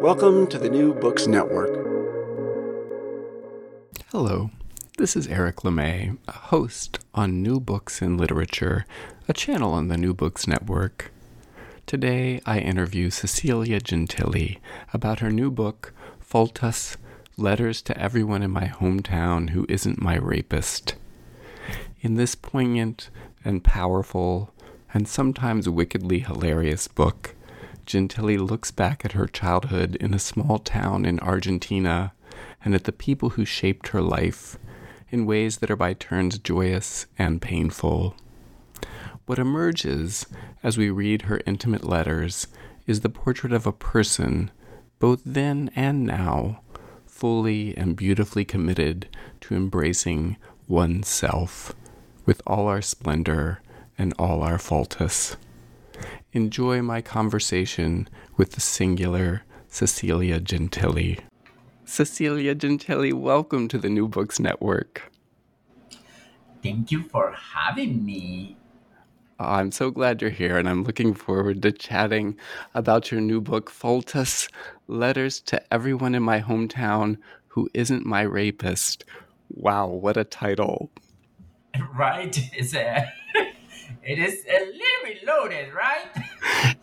Welcome to the New Books Network. Hello, this is Eric LeMay, a host on New Books in Literature, a channel on the New Books Network. Today I interview Cecilia Gentili about her new book, Faltas Letters to Everyone in My Hometown Who Isn't My Rapist. In this poignant and powerful and sometimes wickedly hilarious book, Gentili looks back at her childhood in a small town in Argentina and at the people who shaped her life in ways that are by turns joyous and painful. What emerges as we read her intimate letters is the portrait of a person, both then and now, fully and beautifully committed to embracing oneself with all our splendor and all our faltas enjoy my conversation with the singular Cecilia Gentili. Cecilia Gentili, welcome to the New Books Network. Thank you for having me. Oh, I'm so glad you're here, and I'm looking forward to chatting about your new book, Faltas Letters to Everyone in My Hometown Who Isn't My Rapist. Wow, what a title! Right? Is a it is a little bit loaded, right?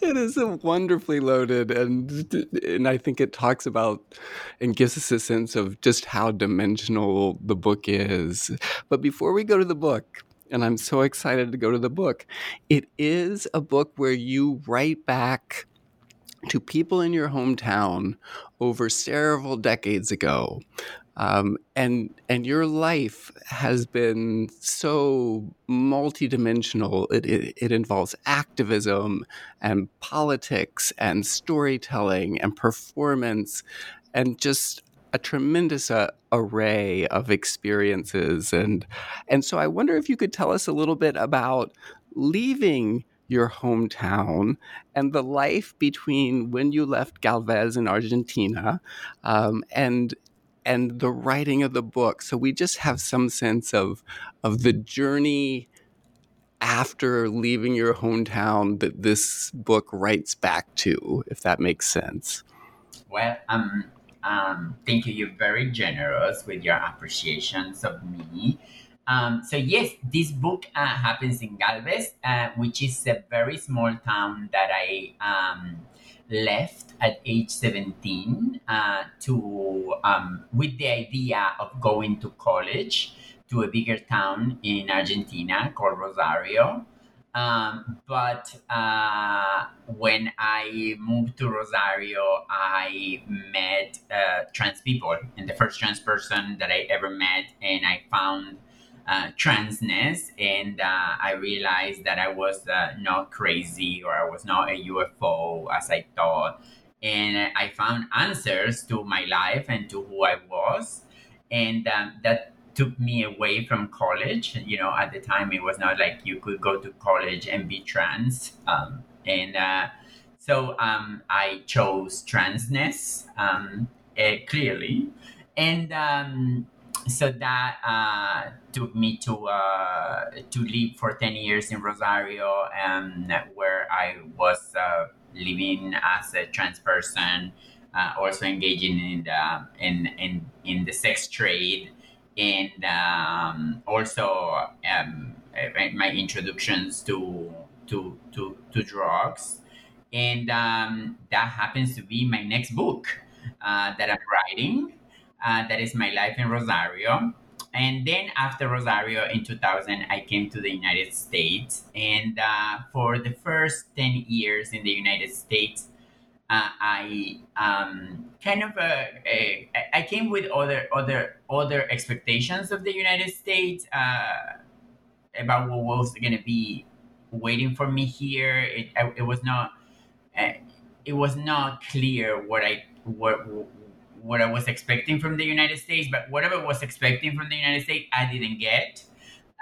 it is wonderfully loaded, and and I think it talks about and gives us a sense of just how dimensional the book is. But before we go to the book, and I'm so excited to go to the book, it is a book where you write back to people in your hometown over several decades ago um, and and your life has been so multidimensional. It, it, it involves activism and politics and storytelling and performance and just a tremendous uh, array of experiences and and so I wonder if you could tell us a little bit about leaving your hometown and the life between when you left Galvez in Argentina um, and and the writing of the book. So we just have some sense of of the journey after leaving your hometown that this book writes back to, if that makes sense. Well, um, um, thank you. You're very generous with your appreciations of me. Um, so yes, this book uh, happens in Galvez, uh, which is a very small town that I um, left at age 17 uh, to um, with the idea of going to college to a bigger town in Argentina called Rosario. Um, but uh, when I moved to Rosario, I met uh, trans people, and the first trans person that I ever met, and I found uh, transness, and uh, I realized that I was uh, not crazy or I was not a UFO as I thought. And I found answers to my life and to who I was. And um, that took me away from college. You know, at the time, it was not like you could go to college and be trans. Um, and uh, so um, I chose transness um, uh, clearly. And um, so that uh, took me to uh, to live for 10 years in Rosario, um, where I was uh, living as a trans person, uh, also engaging in the in, in in the sex trade, and um, also um, my introductions to to to, to drugs, and um, that happens to be my next book uh, that I'm writing. Uh, that is my life in Rosario. And then after Rosario in 2000, I came to the United States. And uh, for the first 10 years in the United States, uh, I um, kind of uh, uh I came with other other other expectations of the United States uh, about what was going to be waiting for me here. It, it was not uh, it was not clear what I what what I was expecting from the United States, but whatever I was expecting from the United States, I didn't get.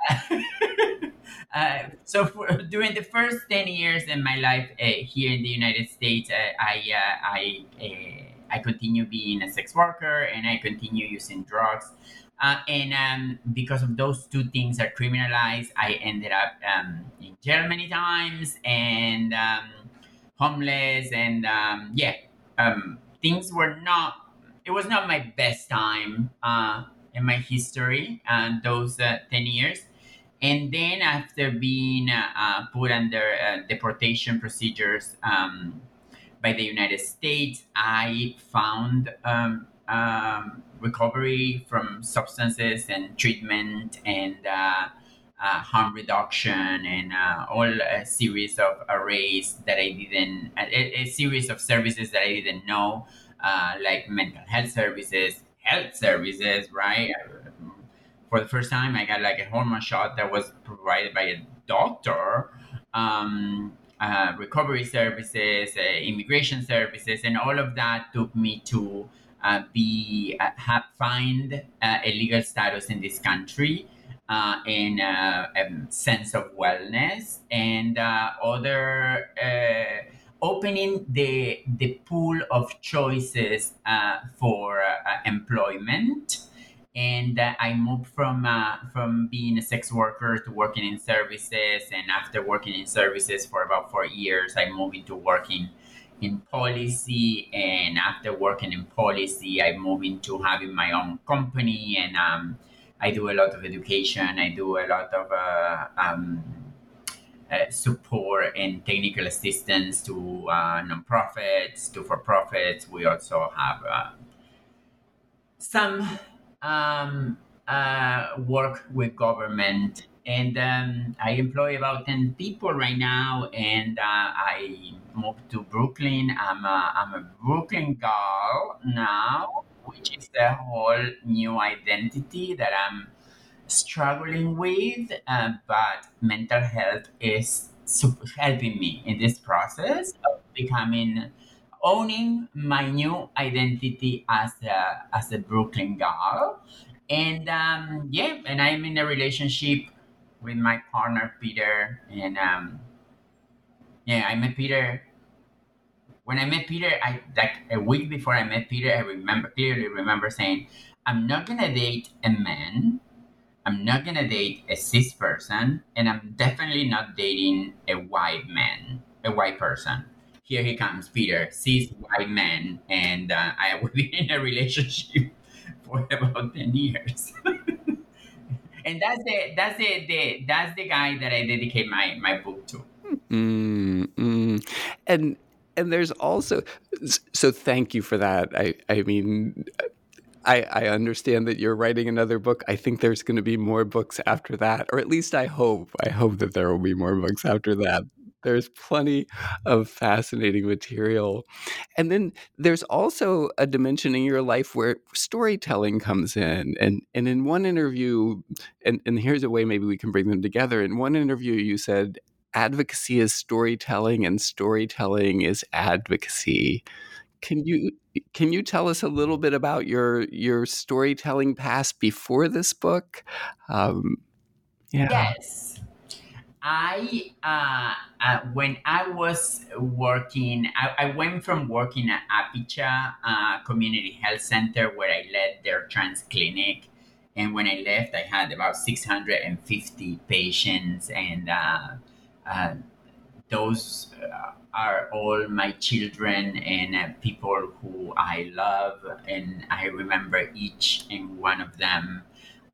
uh, so for, during the first 10 years in my life uh, here in the United States, uh, I, uh, I, uh, I continue being a sex worker and I continue using drugs. Uh, and um, because of those two things are criminalized, I ended up um, in jail many times and um, homeless. And um, yeah, um, things were not it was not my best time uh, in my history uh, those uh, 10 years. And then after being uh, uh put under uh, deportation procedures um, by the united states i found um, um, recovery from substances and treatment and harm reduction and all a series of arrays that i didn't a, a series of services that i didn't know uh, like mental health services, health services, right? For the first time, I got like a hormone shot that was provided by a doctor. Um, uh, recovery services, uh, immigration services, and all of that took me to uh, be uh, have find uh, a legal status in this country uh, and a sense of wellness and other opening the the pool of choices uh, for uh, employment. And uh, I moved from uh, from being a sex worker to working in services. And after working in services for about 4 years I moved into working in policy. And after working in policy I moved into having my own company. And um, I do a lot of education. I do a lot of uh, um, uh, support and technical assistance to uh, nonprofits, to for profits. We also have uh, some um, uh, work with government. And um, I employ about 10 people right now, and uh, I moved to Brooklyn. I'm a, I'm a Brooklyn girl now, which is a whole new identity that I'm struggling with, uh, but mental health is helping me in this process of becoming owning my new identity as a as a Brooklyn girl, and um, yeah, and I'm in a relationship with my partner Peter, and um, yeah, I met Peter. When I met Peter, I like a week before I met Peter, I remember clearly remember saying, "I'm not gonna date a man I'm not gonna date a cis person, and I'm definitely not dating a white man, a white person. Here he comes, Peter, cis white man, and uh, I will be in a relationship for about ten years. and that's the that's the, the that's the guy that I dedicate my my book to. Mm, mm. And and there's also so thank you for that. I I mean I, I understand that you're writing another book. I think there's going to be more books after that, or at least I hope. I hope that there will be more books after that. There's plenty of fascinating material. And then there's also a dimension in your life where storytelling comes in. And, and in one interview, and, and here's a way maybe we can bring them together. In one interview, you said, advocacy is storytelling and storytelling is advocacy can you can you tell us a little bit about your your storytelling past before this book? Um, yeah. Yes. I uh, uh, when I was working, I, I, went from working at Apicha uh, Community Health Center, where I led their trans clinic, and when I left, I had about 650 patients, and uh, uh, those uh, are all my children and uh, people who I love, and I remember each and one of them.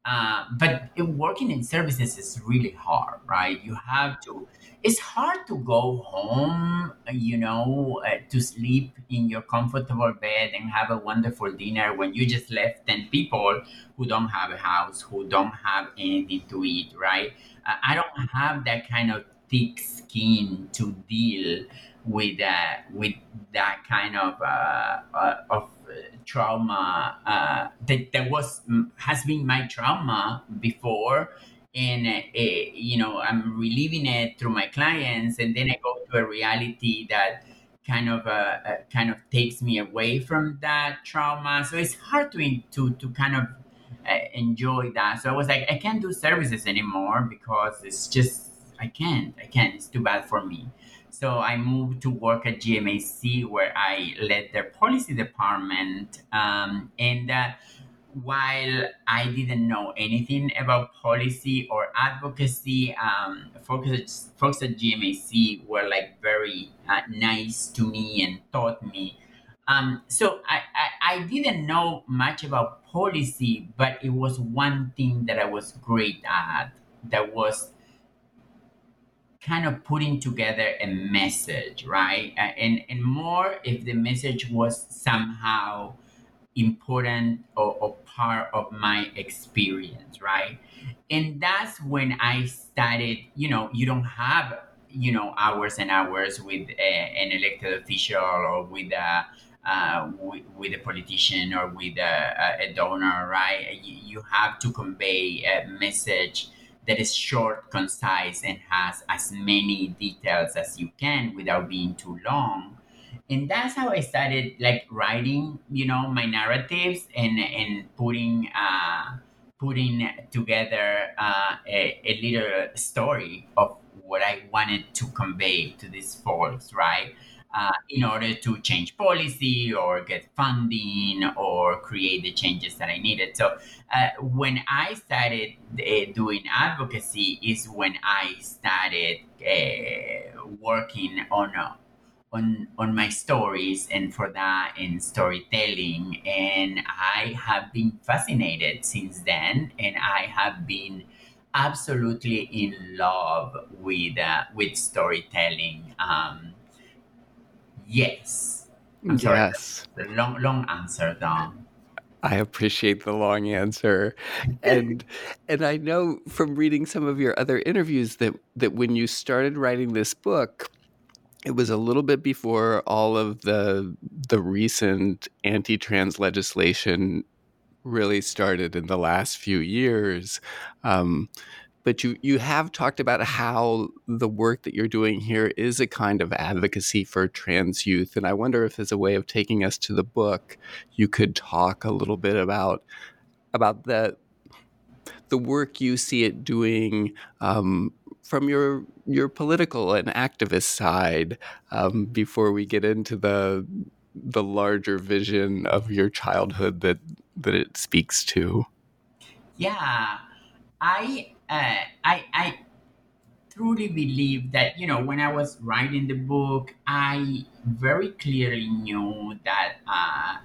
Uh, but working in services is really hard, right? You have to. It's hard to go home, you know, uh, to sleep in your comfortable bed and have a wonderful dinner when you just left ten people who don't have a house, who don't have anything to eat, right? Uh, I don't have that kind of thick skin to deal with uh, with that kind of uh, uh, of trauma uh, that that was mm, has been my trauma before. And uh, you know i'm reliving it through my clients and then i go to a reality that kind of uh, kind of takes me away from that trauma. So it's hard to to to kind of uh, enjoy that. So i was like i can't do services anymore because it's just i can't i can't. It's too bad for me so I moved to work at GMHC where I led their policy department. Um, and uh, while I didn't know anything about policy or advocacy, um, folks, folks at GMHC were like very uh, nice to me and taught me. Um, so I, I, I didn't know much about policy, but it was one thing that I was great at. That was kind of putting together a message, right? Uh, and and more if the message was somehow important or, or part of my experience, right? And that's when I started. You know, you don't have you know hours and hours with a, an elected official or with a uh, with, with, a politician or with a, a donor, right? You, you, have to convey a message that is short, concise, and has as many details as you can without being too long. And that's how I started like writing, you know, my narratives and and putting uh, putting together uh, a, a little story of what I wanted to convey to these folks, right? Uh, in order to change policy or get funding or create the changes that I needed. So uh, when I started uh, doing advocacy is when I started uh, working on uh, on on my stories and for that in storytelling and I have been fascinated since then and I have been absolutely in love with with storytelling um, Yes. I'm sorry. Yes. The long, long answer, Don. I appreciate the long answer. And and I know from reading some of your other interviews that that when you started writing this book, it was a little bit before all of the the recent anti-trans legislation really started in the last few years. Um, but you you have talked about how the work that you're doing here is a kind of advocacy for trans youth and i wonder if as a way of taking us to the book you could talk a little bit about about the the work you see it doing um, from your your political and activist side um, before we get into the the larger vision of your childhood that that it speaks to. Yeah. I uh, I, I truly believe that you know when I was writing the book, I very clearly knew that uh,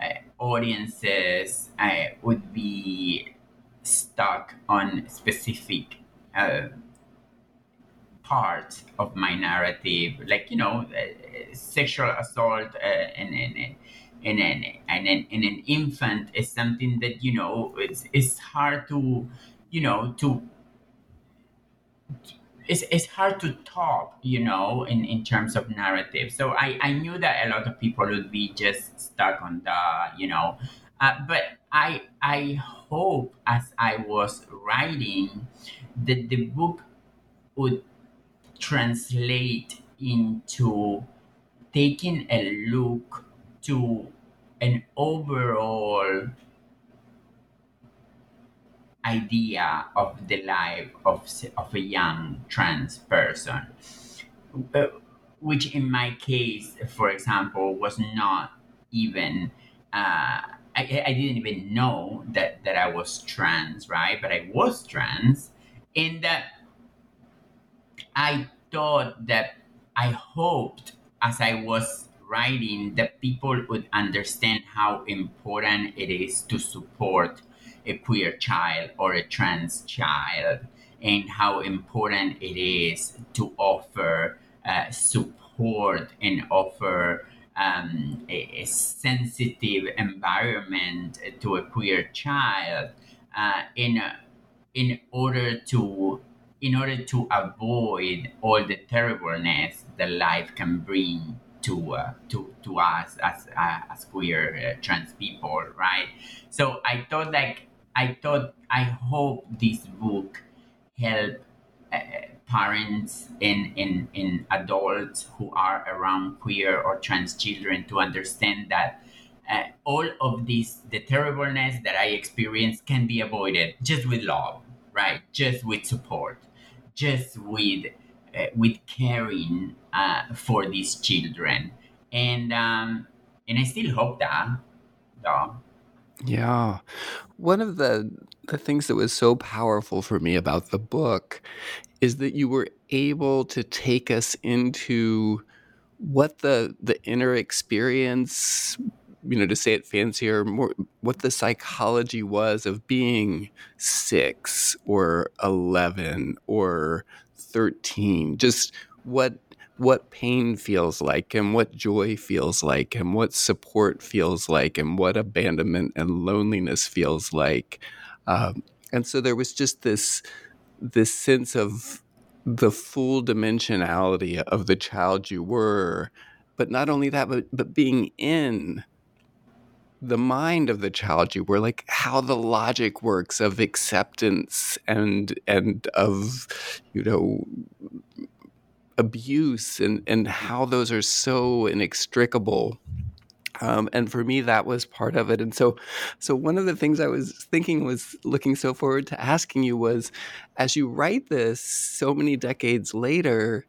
uh, audiences uh, would be stuck on specific uh, parts of my narrative, like you know, uh, sexual assault and. and in an, in an, in an infant is something that you know it's, it's hard to you know to it's, it's hard to talk you know in, in terms of narrative. So I, I knew that a lot of people would be just stuck on the you know uh, but i i hope as i was writing that the book would translate into taking a look to an overall idea of the life of, of a young trans person, uh, which in my case, for example, was not even. Uh, I, I didn't even know that, that I was trans, right? But I was trans, and that I thought that I hoped as I was writing that people would understand how important it is to support a queer child or a trans child and how important it is to offer uh, support and offer um, a, a, sensitive environment to a queer child uh, in in order to in order to avoid all the terribleness that life can bring to uh, to to us as uh, as queer uh, trans people, right? So I thought like I thought I hope this book help uh, parents and, and, and adults who are around queer or trans children to understand that uh, all of this, the terribleness that I experienced can be avoided just with love, right? Just with support, just with uh, with caring uh, for these children, and um, and I still hope that, though. Yeah. One of the the things that was so powerful for me about the book is that you were able to take us into what the the inner experience you know to say it fancier more what the psychology was of being 6 or 11 or 13 just what what pain feels like and what joy feels like and what support feels like and what abandonment and loneliness feels like. Um, and so there was just this this sense of the full dimensionality of the child you were. But not only that but but being in the mind of the child you were like how the logic works of acceptance and and of you know abuse and and how those are so inextricable. Um, and for me that was part of it. And so so one of the things i was thinking was looking so forward to asking you was as you write this so many decades later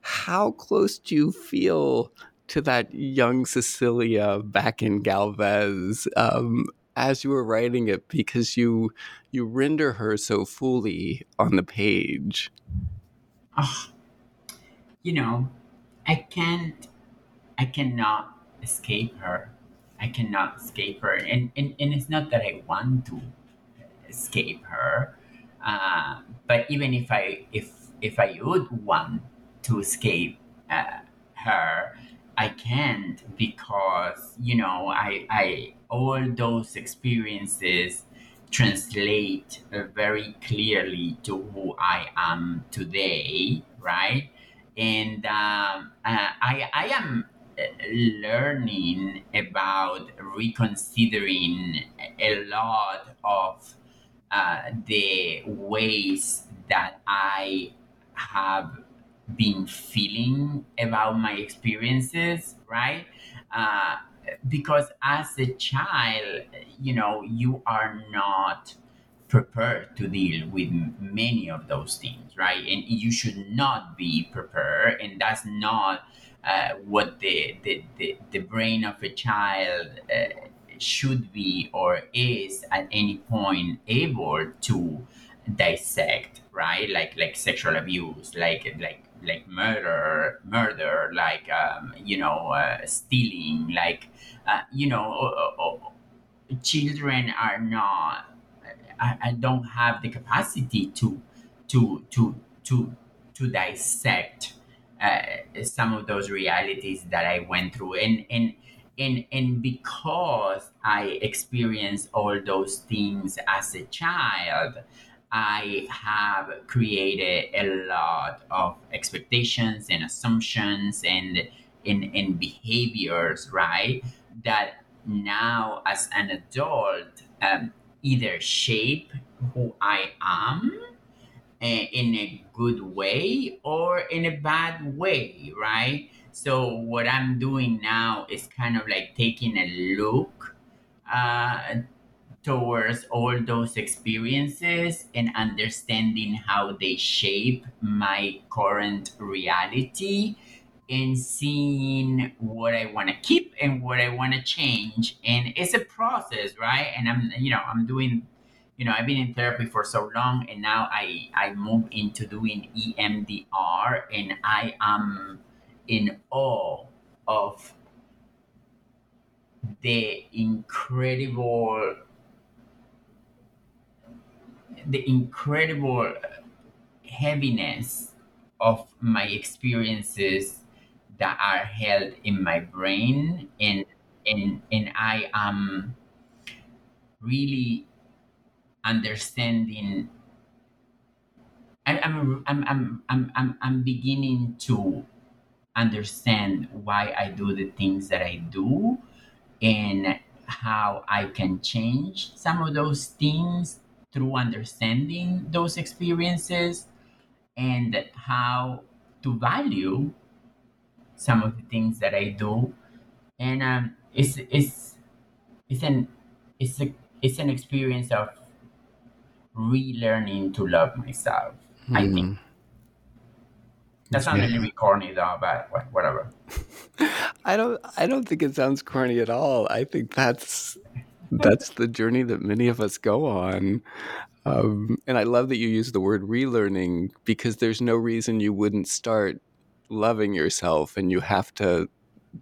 how close do you feel to that young cecilia back in galvez um, as you were writing it? Because you you render her so fully on the page. Oh you know, I can't, I cannot escape her. I cannot escape her. And, and, and it's not that I want to escape her. Uh, but even if I, if, if I would want to escape uh, her, I can't because, you know, I, I, all those experiences translate very clearly to who I am today, right? And um, uh, I, I am uh, learning about reconsidering a lot of uh, the ways that I have been feeling about my experiences, right? Uh, because as a child, you know, you are not prepared to deal with many of those things, right? And you should not be prepared, and that's not uh, what the, the, the, the, brain of a child uh, should be or is at any point able to dissect, right? Like like sexual abuse, like like like murder, murder, like um, you know, uh, stealing, like uh, you know, children are not I, I don't have the capacity to to to to to dissect uh, some of those realities that I went through and and and and because I experienced all those things as a child, I have created a lot of expectations and assumptions and and, and behaviors, right? That now as an adult, um, either shape who I am eh, in a good way or in a bad way, right? So what I'm doing now is kind of like taking a look uh, towards all those experiences and understanding how they shape my current reality in seeing what I want to keep and what I want to change. And it's a process, right? And I'm, you know, I'm doing you know, I've been in therapy for so long, and now I I move into doing EMDR, and I am in awe of the incredible the incredible heaviness of my experiences that are held in my brain and and and I am really understanding I'm I'm I'm I'm I'm I'm, I'm beginning to understand why I do the things that I do and how I can change some of those things through understanding those experiences and how to value some of the things that I do. And um, it's it's it's an it's a it's an experience of relearning to love myself. Mm. I think. Hmm. That sounds yeah. really corny though, but whatever. I don't I don't think it sounds corny at all. I think that's that's the journey that many of us go on. Um, and I love that you use the word relearning because there's no reason you wouldn't start loving yourself and you have to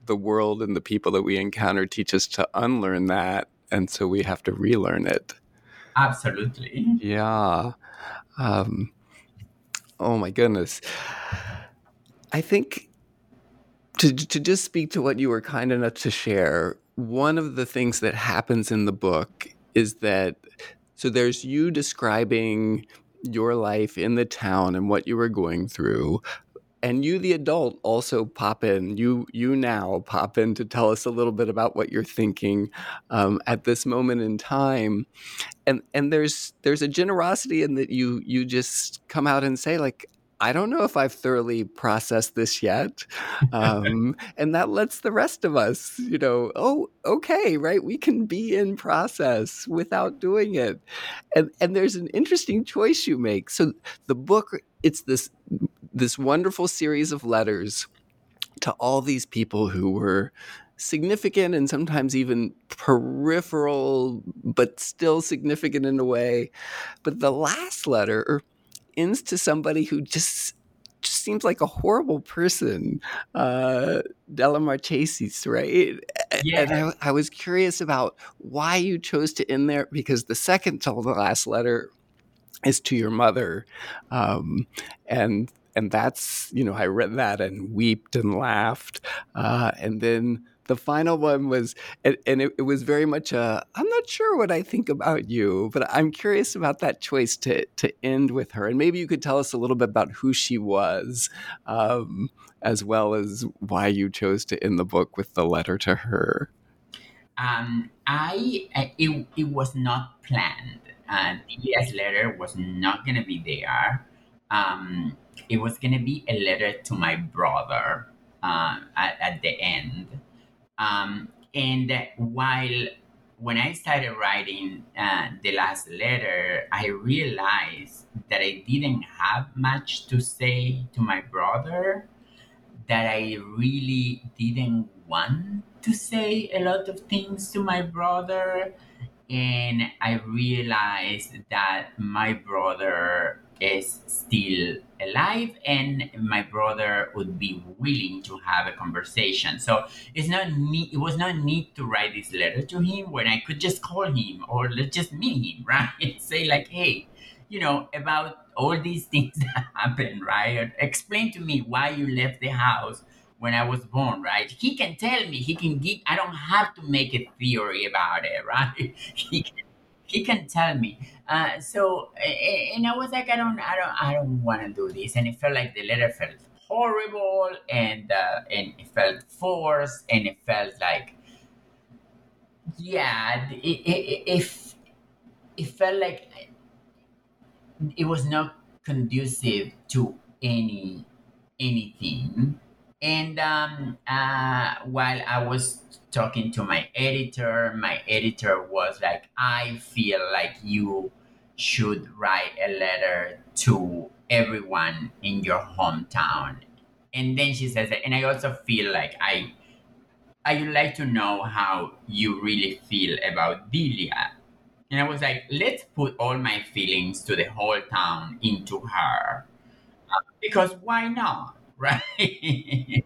the world and the people that we encounter teach us to unlearn that and so we have to relearn it. Absolutely. Yeah. Um, oh my goodness. I think to, to just speak to what you were kind enough to share one of the things that happens in the book is that so there's you describing your life in the town and what you were going through and you the adult also pop in you you now pop in to tell us a little bit about what you're thinking um, at this moment in time and and there's there's a generosity in that you you just come out and say like I don't know if I've thoroughly processed this yet. Um, and that lets the rest of us, you know, oh, okay, right? We can be in process without doing it. And, and there's an interesting choice you make. So the book, it's this, this wonderful series of letters to all these people who were significant and sometimes even peripheral, but still significant in a way. But the last letter, ends to somebody who just just seems like a horrible person, uh, Della Marchesis, right? Yeah. And I, I, was curious about why you chose to end there because the second to the last letter is to your mother, um, and and that's you know I read that and wept and laughed, uh, and then the final one was, and, and it, it, was very much a, I'm not sure what I think about you, but I'm curious about that choice to to end with her, and maybe you could tell us a little bit about who she was, um, as well as why you chose to end the book with the letter to her. Um, I it, it was not planned. Uh, the letter was not gonna be there. Um, it was gonna be a letter to my brother uh, at, at the end. Um, and while when I started writing uh, the last letter, I realized that I didn't have much to say to my brother, that I really didn't want to say a lot of things to my brother. And I realized that my brother is still alive and my brother would be willing to have a conversation. So it's not me it was not need to write this letter to him when i could just call him or let's just meet him right? Say like hey you know about all these things that happened right? Explain to me why you left the house when i was born right? He can tell me he can give i don't have to make a theory about it right? He can he can tell me. Uh, so and I was like, I don't, I don't, I don't want to do this, and it felt like the letter felt horrible, and uh, and it felt forced, and it felt like, yeah, it, it, it, it felt like it was not conducive to any anything. And um, uh, while I was talking to my editor, my editor was like, I feel like you should write a letter to everyone in your hometown. And then she says, and I also feel like I I would like to know how you really feel about Delia. And I was like, let's put all my feelings to the whole town into her. Because why not? Right?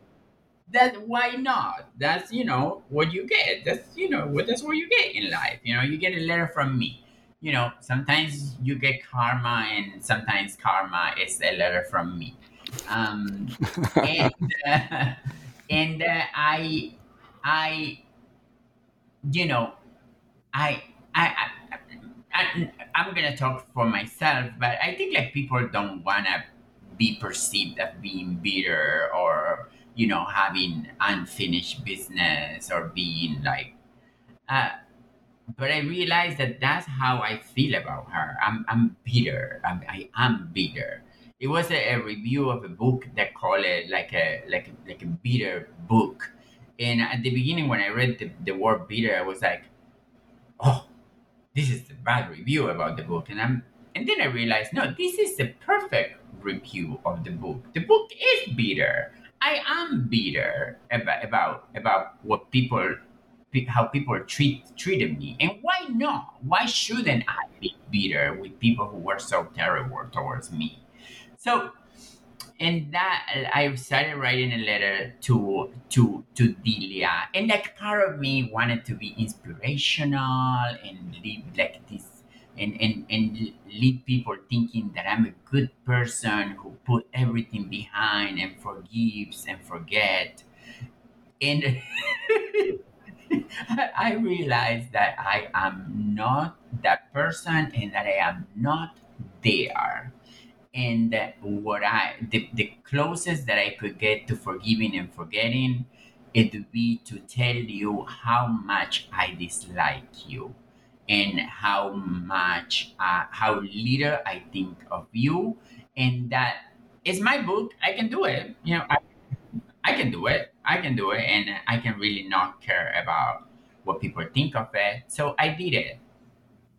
that why not? That's you know what you get. That's you know what that's what you get in life. You know, you get a letter from me. You know, sometimes you get karma, and sometimes karma is a letter from me. Um, and uh, and uh, I I you know I I. I I, I'm gonna talk for myself, but I think like people don't wanna be perceived as being bitter or you know having unfinished business or being like uh, but i realized that that's how i feel about her. I'm, I'm bitter. I'm, I am bitter. It was a, a review of a book that called it like a like a, like a bitter book. And at the beginning when i read the, the word bitter i was like oh this is a bad review about the book. And i'm and then i realized no this is the perfect review of the book. The book is bitter. I am bitter about about, about what people how people treat treated me. And why not? Why shouldn't i be bitter with people who were so terrible towards me? So and that i started writing a letter to to to delia. And like part of me wanted to be inspirational and live like this and, and, and leave people thinking that I'm a good person who put everything behind and forgives and forget. And I realized that I am not that person and that I am not there. And what I, the, the closest that I could get to forgiving and forgetting, it would be to tell you how much I dislike you and how much, uh, how little I think of you, and that it's my book. I can do it. You know, I, I can do it. I can do it, and I can really not care about what people think of it. So I did it.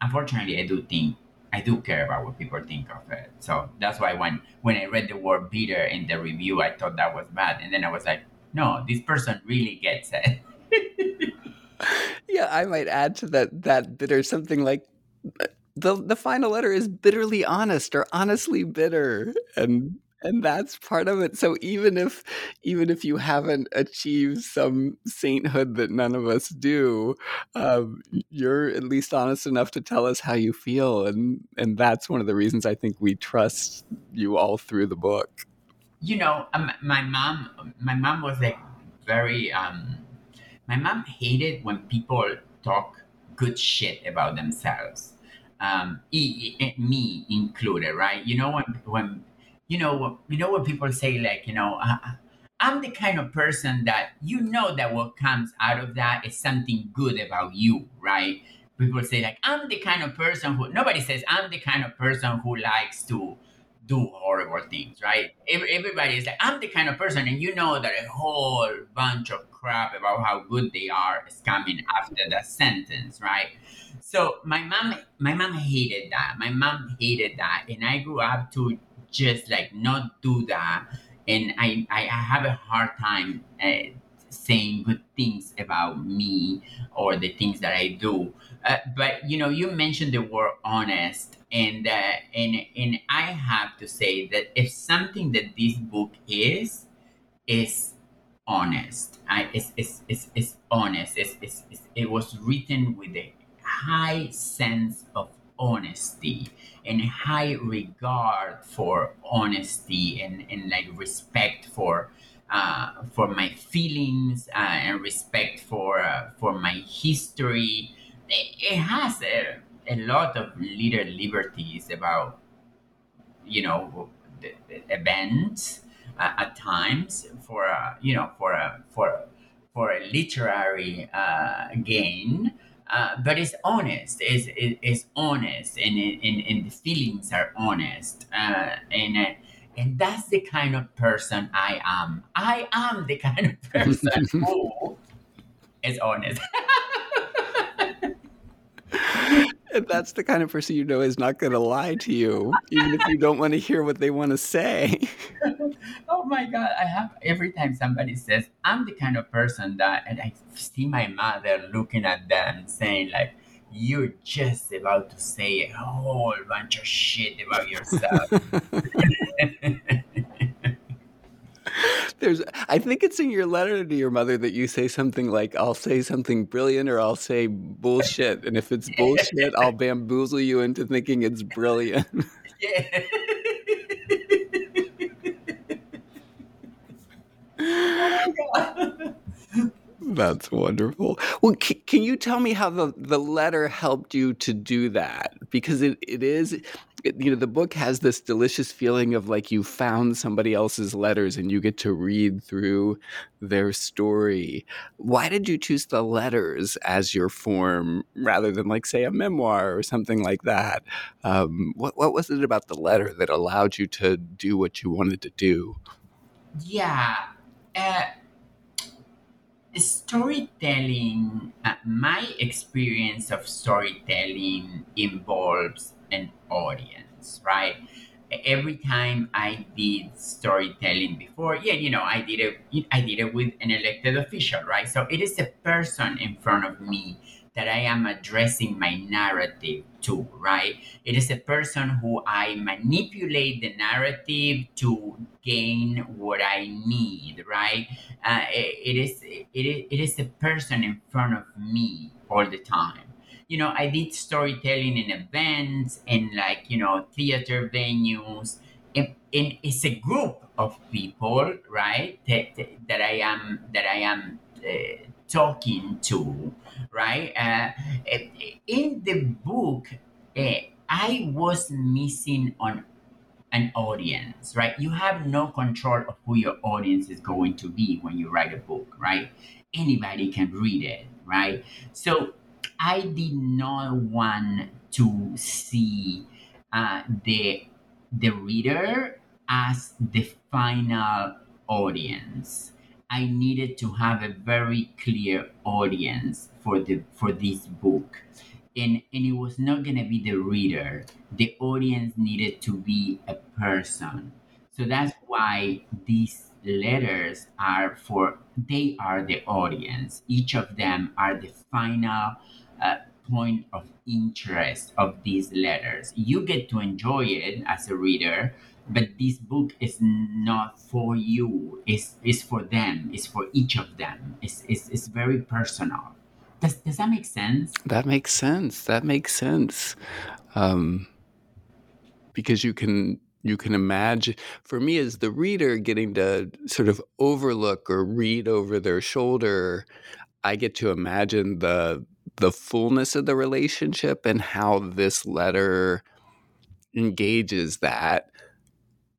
Unfortunately, I do think I do care about what people think of it. So that's why when when I read the word bitter in the review, I thought that was bad, and then I was like, no, this person really gets it. yeah, I might add to that that bitter something like uh, the the final letter is bitterly honest or honestly bitter and and that's part of it so even if even if you haven't achieved some sainthood that none of us do um, you're at least honest enough to tell us how you feel and and that's one of the reasons i think we trust you all through the book you know um, my mom my mom was like very um my mom hated when people talk good shit about themselves, um, me included, right? You know when when you know you know when people say like you know. Uh, I'm the kind of person that you know that what comes out of that is something good about you, right? People say like I'm the kind of person who nobody says I'm the kind of person who likes to do horrible things, right? Everybody is like, I'm the kind of person, and you know that a whole bunch of crap about how good they are is coming after that sentence, right? So my mom, my mom hated that. My mom hated that, and I grew up to just like not do that, and I I have a hard time uh, saying good things about me or the things that I do. Uh, but you know, you mentioned the word honest, and uh, and and I have to say that if something that this book is is honest, I it's it's it's, it's honest. It's, it's, it's, it was written with a high sense of honesty and high regard for honesty and, and like respect for uh, for my feelings uh, and respect for uh, for my history. It, it has a, a lot of little liberties about you know the, the events uh, at times for a, you know for a for for a literary uh, gain. Uh, but it's honest. It's, it's honest, and, and, and the feelings are honest, uh, and uh, and that's the kind of person I am. I am the kind of person who is honest. and that's the kind of person you know is not going to lie to you, even if you don't want to hear what they want to say. oh my God. I have every time somebody says, I'm the kind of person that, and I see my mother looking at them saying, like, you're just about to say a whole bunch of shit about yourself. There's, I think it's in your letter to your mother that you say something like, I'll say something brilliant or I'll say bullshit. And if it's bullshit, I'll bamboozle you into thinking it's brilliant. yeah. That's wonderful. Well, c- can you tell me how the, the letter helped you to do that? Because it, it is, it, you know, the book has this delicious feeling of like you found somebody else's letters and you get to read through their story. Why did you choose the letters as your form rather than, like, say, a memoir or something like that? Um, what, what was it about the letter that allowed you to do what you wanted to do? Yeah. Uh, storytelling, uh, my experience of storytelling involves an audience, right? Every time I did storytelling before, yeah, you know, I did it. I did it with an elected official, right? So it is a person in front of me that I am addressing my narrative to, right? It is a person who I manipulate the narrative to gain what I need, right? Uh, it, it is it it is a person in front of me all the time. You know, I did storytelling in events and like you know theater venues. And it's a group of people, right? That, that I am that I am uh, talking to, right? Uh, in the book, uh, I was missing on an audience, right? You have no control of who your audience is going to be when you write a book, right? Anybody can read it, right? So I did not want to see uh, the the reader as the final audience I needed to have a very clear audience for the for this book. And, and it was not going to be the reader. The audience needed to be a person. So that's why these letters are for, they are the audience. Each of them are the final uh, point of interest of these letters. You get to enjoy it as a reader, but this book is not for you. It's, it's for them. It's for each of them. It's, it's, it's very personal. Does, does that make sense? That makes sense. That makes sense. Um, because you can you can imagine for me as the reader getting to sort of overlook or read over their shoulder i get to imagine the the fullness of the relationship and how this letter engages that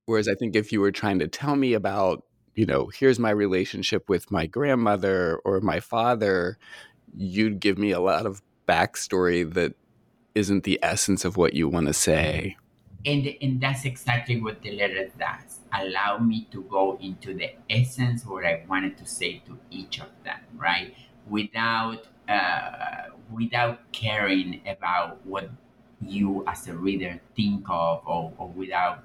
Whereas I think if you were trying to tell me about, you know, here's my relationship with my grandmother or my father, you'd give me a lot of backstory that isn't the essence of what you want to say. And, and that's exactly what the letter does. Allow me to go into the essence of what I wanted to say to each of them, right? Without uh, without caring about what you as a reader think of or, or without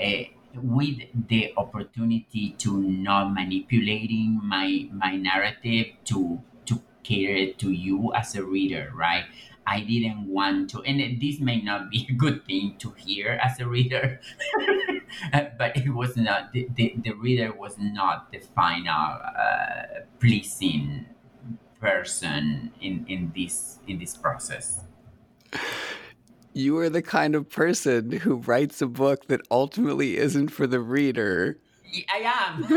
uh, with the opportunity to not manipulating my my narrative to to cater to you as a reader right? I didn't want to and this may not be a good thing to hear as a reader but it was not the, the, the, reader was not the final uh, pleasing person in in this in this process you are the kind of person who writes a book that ultimately isn't for the reader. I am.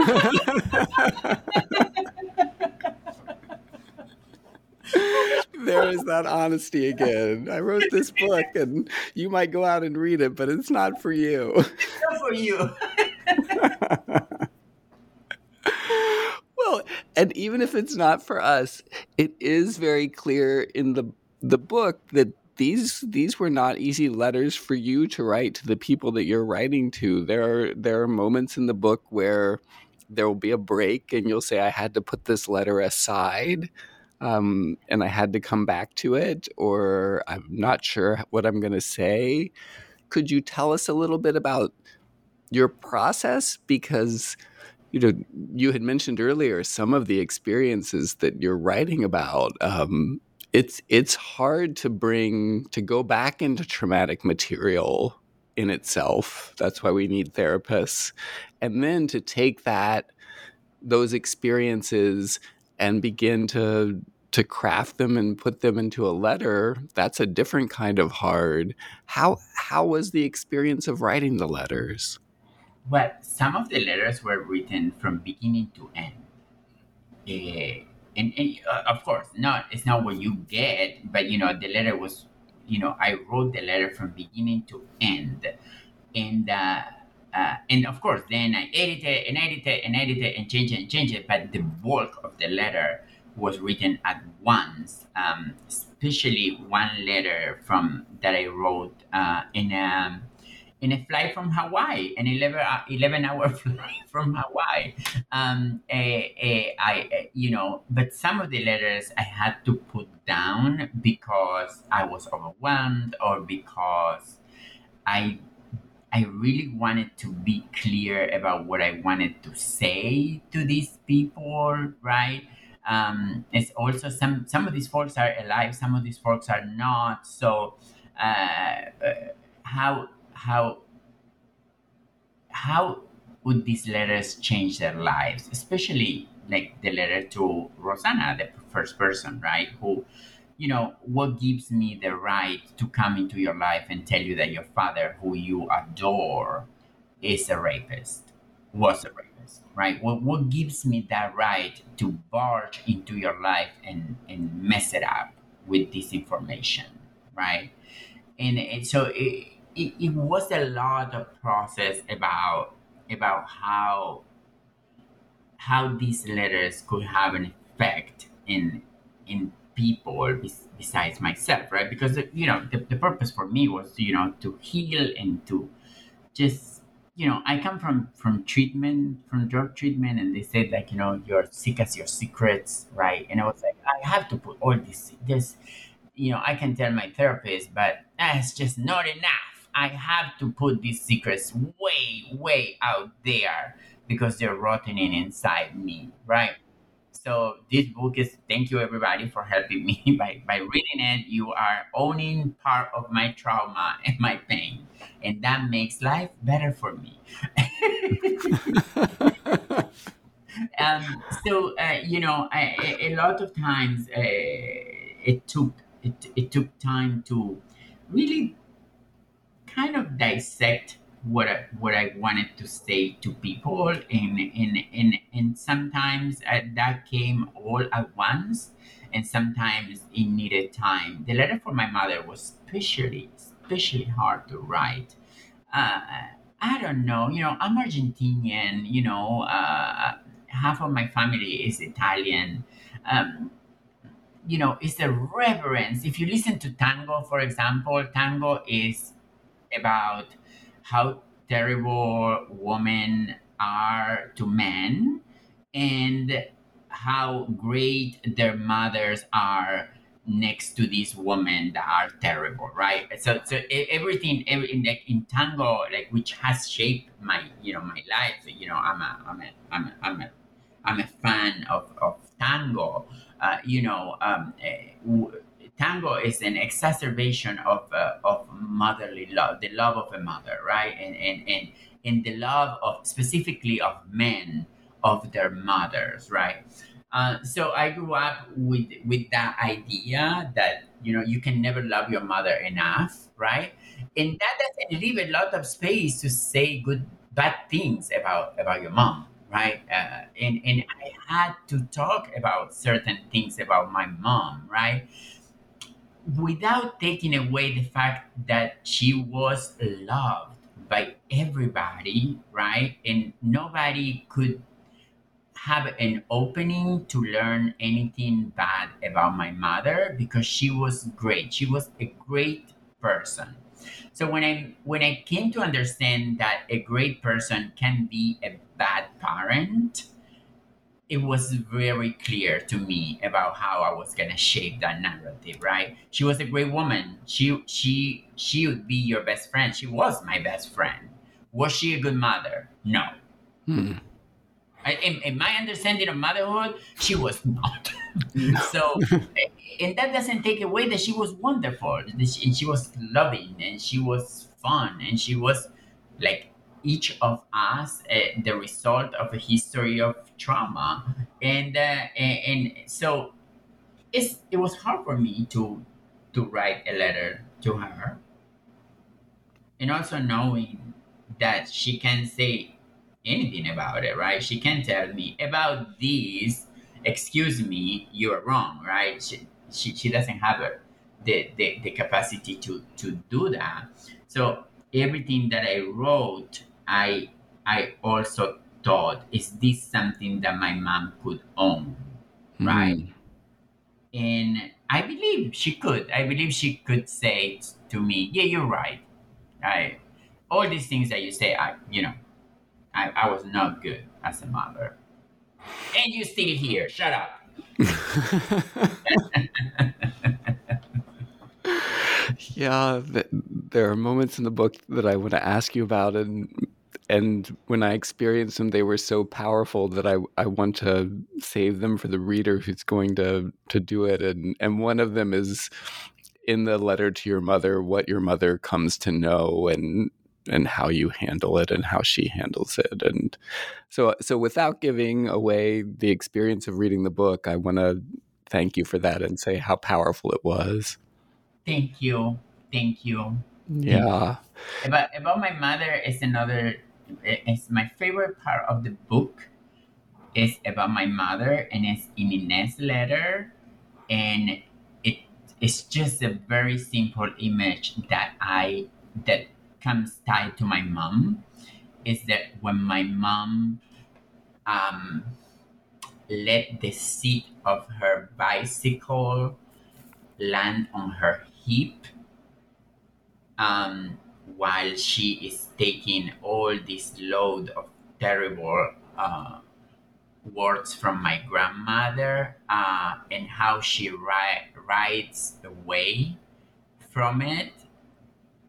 there is that honesty again. I wrote this book and you might go out and read it, but it's not for you. It's not for you. well, and even if it's not for us, it is very clear in the the book that these these were not easy letters for you to write to the people that you're writing to. There are there are moments in the book where there will be a break and you'll say I had to put this letter aside um, and I had to come back to it or I'm not sure what I'm going to say. Could you tell us a little bit about your process because you know you had mentioned earlier some of the experiences that you're writing about um, it's it's hard to bring to go back into traumatic material in itself. That's why we need therapists. And then to take that those experiences and begin to to craft them and put them into a letter, that's a different kind of hard. How how was the experience of writing the letters? Well, some of the letters were written from beginning to end. Uh, and, and uh, of course, not it's not what you get, but you know, the letter was, you know, I wrote the letter from beginning to end, and uh, uh, and of course, then I edited and edited and edited and changed and changed it. But the bulk of the letter was written at once, um, especially one letter from that I wrote uh, in a in a flight from Hawaii, an 11, uh, 11 hour flight from Hawaii. Um, eh, eh, I, eh, you know, but some of the letters I had to put down because I was overwhelmed or because I I really wanted to be clear about what I wanted to say to these people, right? Um, it's also some some of these folks are alive, some of these folks are not. So, uh, uh, how how how would these letters change their lives, especially like the letter to Rosanna, the first person, right? Who you know, what gives me the right to come into your life and tell you that your father, who you adore, is a rapist, was a rapist, right? What, what gives me that right to barge into your life and, and mess it up with this information, right? And, and so it, it, it was a lot of process about about how how these letters could have an effect in in people besides myself, right? Because you know the, the purpose for me was you know to heal and to just you know I come from from treatment from drug treatment, and they said like you know you're sick as your secrets, right? And I was like I have to put all this this you know I can tell my therapist, but that's just not enough. I have to put these secrets way way out there because they're rotting inside me, right? So this book is thank you everybody for helping me by, by reading it. You are owning part of my trauma and my pain. And that makes life better for me. um, so uh, you know, I, a, lot of times uh, it took it, it took time to really kind of dissect what I, what I wanted to say to people, and and and, and sometimes uh, that came all at once, and sometimes it needed time. The letter for my mother was especially especially hard to write. Uh, I don't know, you know, I'm Argentinian. You know, uh, half of my family is Italian. Um, you know, it's a reverence. If you listen to tango, for example, tango is about how terrible women are to men and how great their mothers are next to these women that are terrible right? So so everything every, in, like in tango like which has shaped my you know my life you know i'm a i'm a i'm a, I'm a, I'm a fan of, of tango uh, you know um, uh, tango is an exacerbation of uh, of motherly love, the love of a mother, right? And and and and the love of specifically of men of their mothers, right? Uh, so I grew up with with that idea that you know you can never love your mother enough, right? And that doesn't leave a lot of space to say good bad things about about your mom, right? Uh, and and I had to talk about certain things about my mom, right? Without taking away the fact that she was loved by everybody, right? And nobody could have an opening to learn anything bad about my mother because she was great. She was a great person. So when I when I came to understand that a great person can be a bad parent, it was very clear to me about how I was gonna shape that narrative, right? She was a great woman. She she she would be your best friend. She was my best friend. Was she a good mother? No. Hmm. I, in, in, my understanding of motherhood, she was not. so, and that doesn't take away that she was wonderful, and she, she was loving, and she was fun, and she was like each of us uh, the result of a history of trauma, and uh, and, and so it's it was hard for me to to write a letter to her, and also knowing that she can say anything about it, right? She can tell me about this. Excuse me, you're wrong, right? She she, she doesn't have a, the, the the capacity to to do that. So everything that I wrote, I I also thought, is this something that my mom could own, Mm-hmm. right? And I believe she could. I believe she could say to me, "Yeah, you're right. I all these things that you say, I you know, I, I was not good as a mother, and you still here. Shut up." yeah, th- there are moments in the book that I want to ask you about, and and when I experienced them, they were so powerful that I I want to save them for the reader who's going to to do it. And and one of them is in the letter to your mother, what your mother comes to know, and and how you handle it and how she handles it and so so without giving away the experience of reading the book i want to thank you for that and say how powerful it was Thank you, thank you. yeah About about my mother is another. It's my favorite part of the book. Is about my mother and it's in Inez's letter, and it it's just a very simple image that I that comes tied to my mom. Is that when my mom um let the seat of her bicycle land on her hip um, while she is taking all this load of terrible uh, words from my grandmother uh, and how she ri- rides away from it.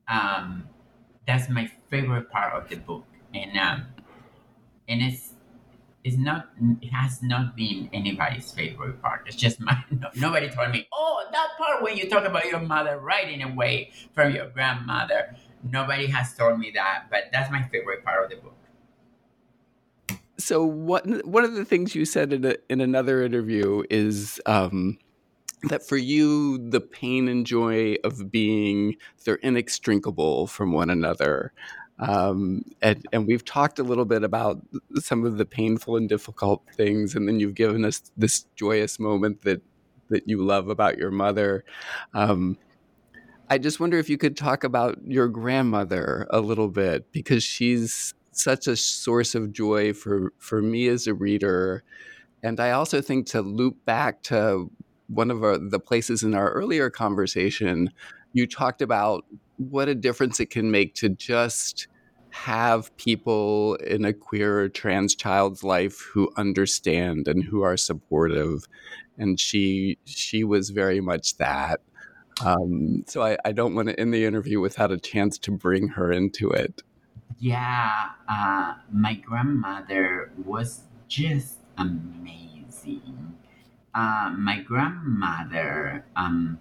Um, that's my favorite part of the book, and um, and it's it's not it has not been anybody's favorite part. It's just my no, nobody told me oh that part when you talk about your mother riding away from your grandmother. Nobody has told me that but that's my favorite part of the book. So what one of the things you said in, a, in another interview is um, that for you the pain and joy of being they're inextricable from one another um, and, and we've talked a little bit about some of the painful and difficult things and then you've given us this joyous moment that that you love about your mother. Um, i just wonder if you could talk about your grandmother a little bit because she's such a source of joy for for me as a reader. And i also think to loop back to one of our, the places in our earlier conversation you talked about what a difference it can make to just have people in a queer or trans child's life who understand and who are supportive. And she she was very much that. Um, so I, I don't want to end the interview without a chance to bring her into it. Yeah uh, my grandmother was just amazing. Uh, my grandmother um,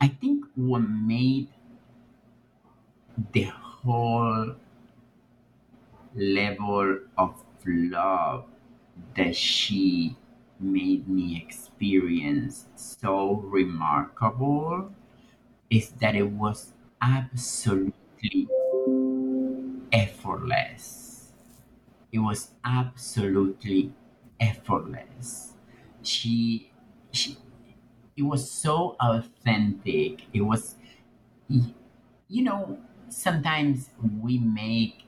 I think what made the whole level of love that she made me experience so remarkable is that it was absolutely effortless. It was absolutely effortless. She, she, it was so authentic. It was, you know, sometimes we make,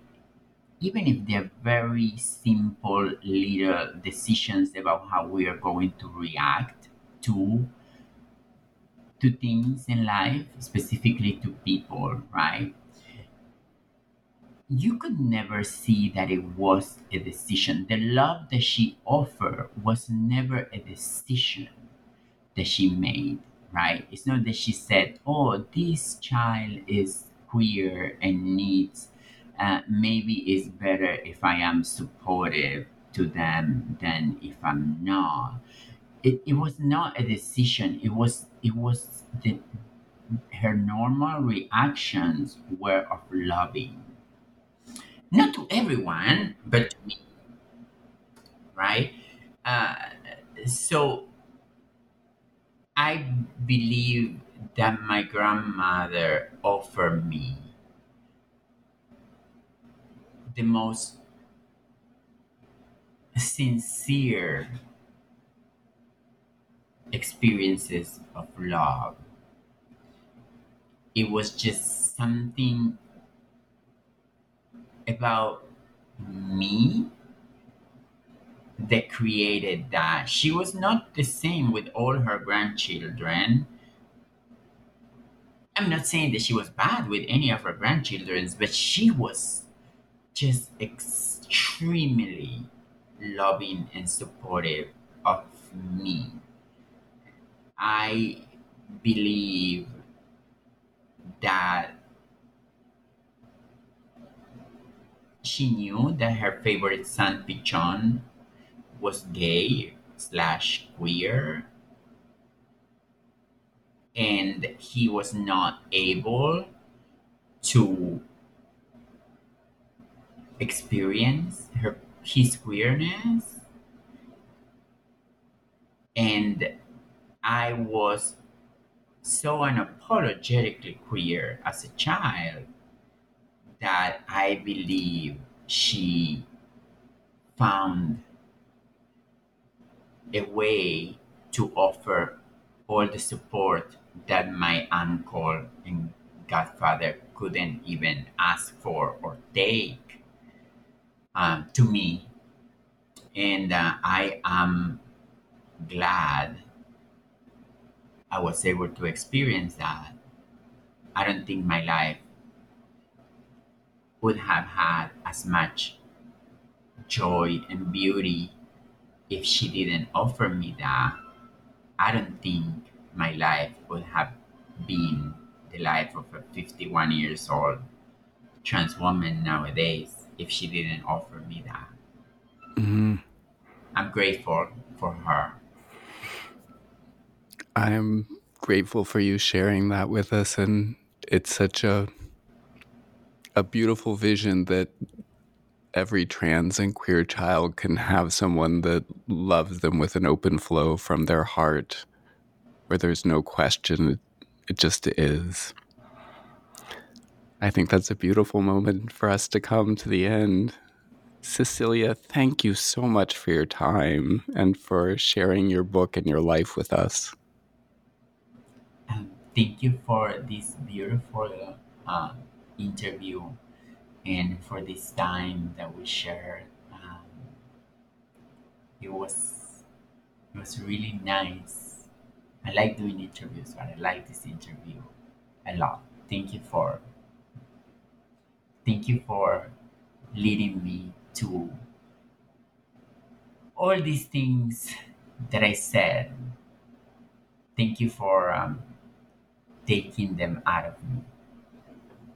even if they're very simple little decisions about how we are going to react to to things in life, specifically to people, right? You could never see that it was a decision. The love that she offered was never a decision that she made, right? It's not that she said, oh, this child is queer and needs, uh, maybe it's better if I am supportive to them than if I'm not. It, it was not a decision. It was it was the her normal reactions were of loving. Not to everyone, but to me. Right? Uh, so I believe that my grandmother offered me the most sincere experiences of love. It was just something about me that created that. She was not the same with all her grandchildren. I'm not saying that she was bad with any of her grandchildren, but she was just extremely loving and supportive of me. I believe that she knew that her favorite son, Pichon, was gay slash queer. And he was not able to experience her his queerness. And i was so unapologetically queer as a child that i believe she found a way to offer all the support that my uncle and godfather couldn't even ask for or take um, to me. And uh, I am glad I was able to experience that. I don't think my life would have had as much joy and beauty if she didn't offer me that. I don't think my life would have been the life of a 51 years old trans woman nowadays if she didn't offer me that. Mm-hmm. I'm grateful for her. I'm grateful for you sharing that with us, and it's such a a beautiful vision that every trans and queer child can have someone that loves them with an open flow from their heart where there's no question, it just is. I think that's a beautiful moment for us to come to the end. Cecilia, thank you so much for your time and for sharing your book and your life with us. Thank you for this beautiful uh, interview and for this time that we shared. Um, it was it was really nice I like doing interviews, but I like this interview a lot. Thank you for thank you for leading me to all these things that I said. Thank you for um, taking them out of me.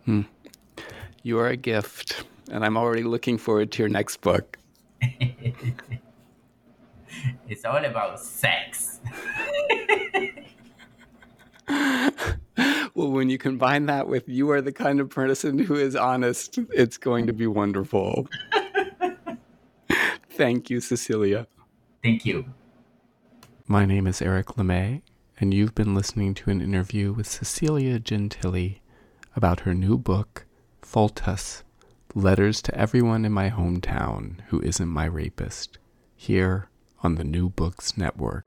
Hmm. You are a gift, and I'm already looking forward to your next book. it's all about sex. well, when you combine that with you are the kind of person who is honest, it's going to be wonderful. Thank you, Cecilia. Thank you. My name is Eric LeMay, and you've been listening to an interview with Cecilia Gentili about her new book, Faltas Letters to Everyone in My Hometown Who Isn't My Rapist, here on the New Books Network.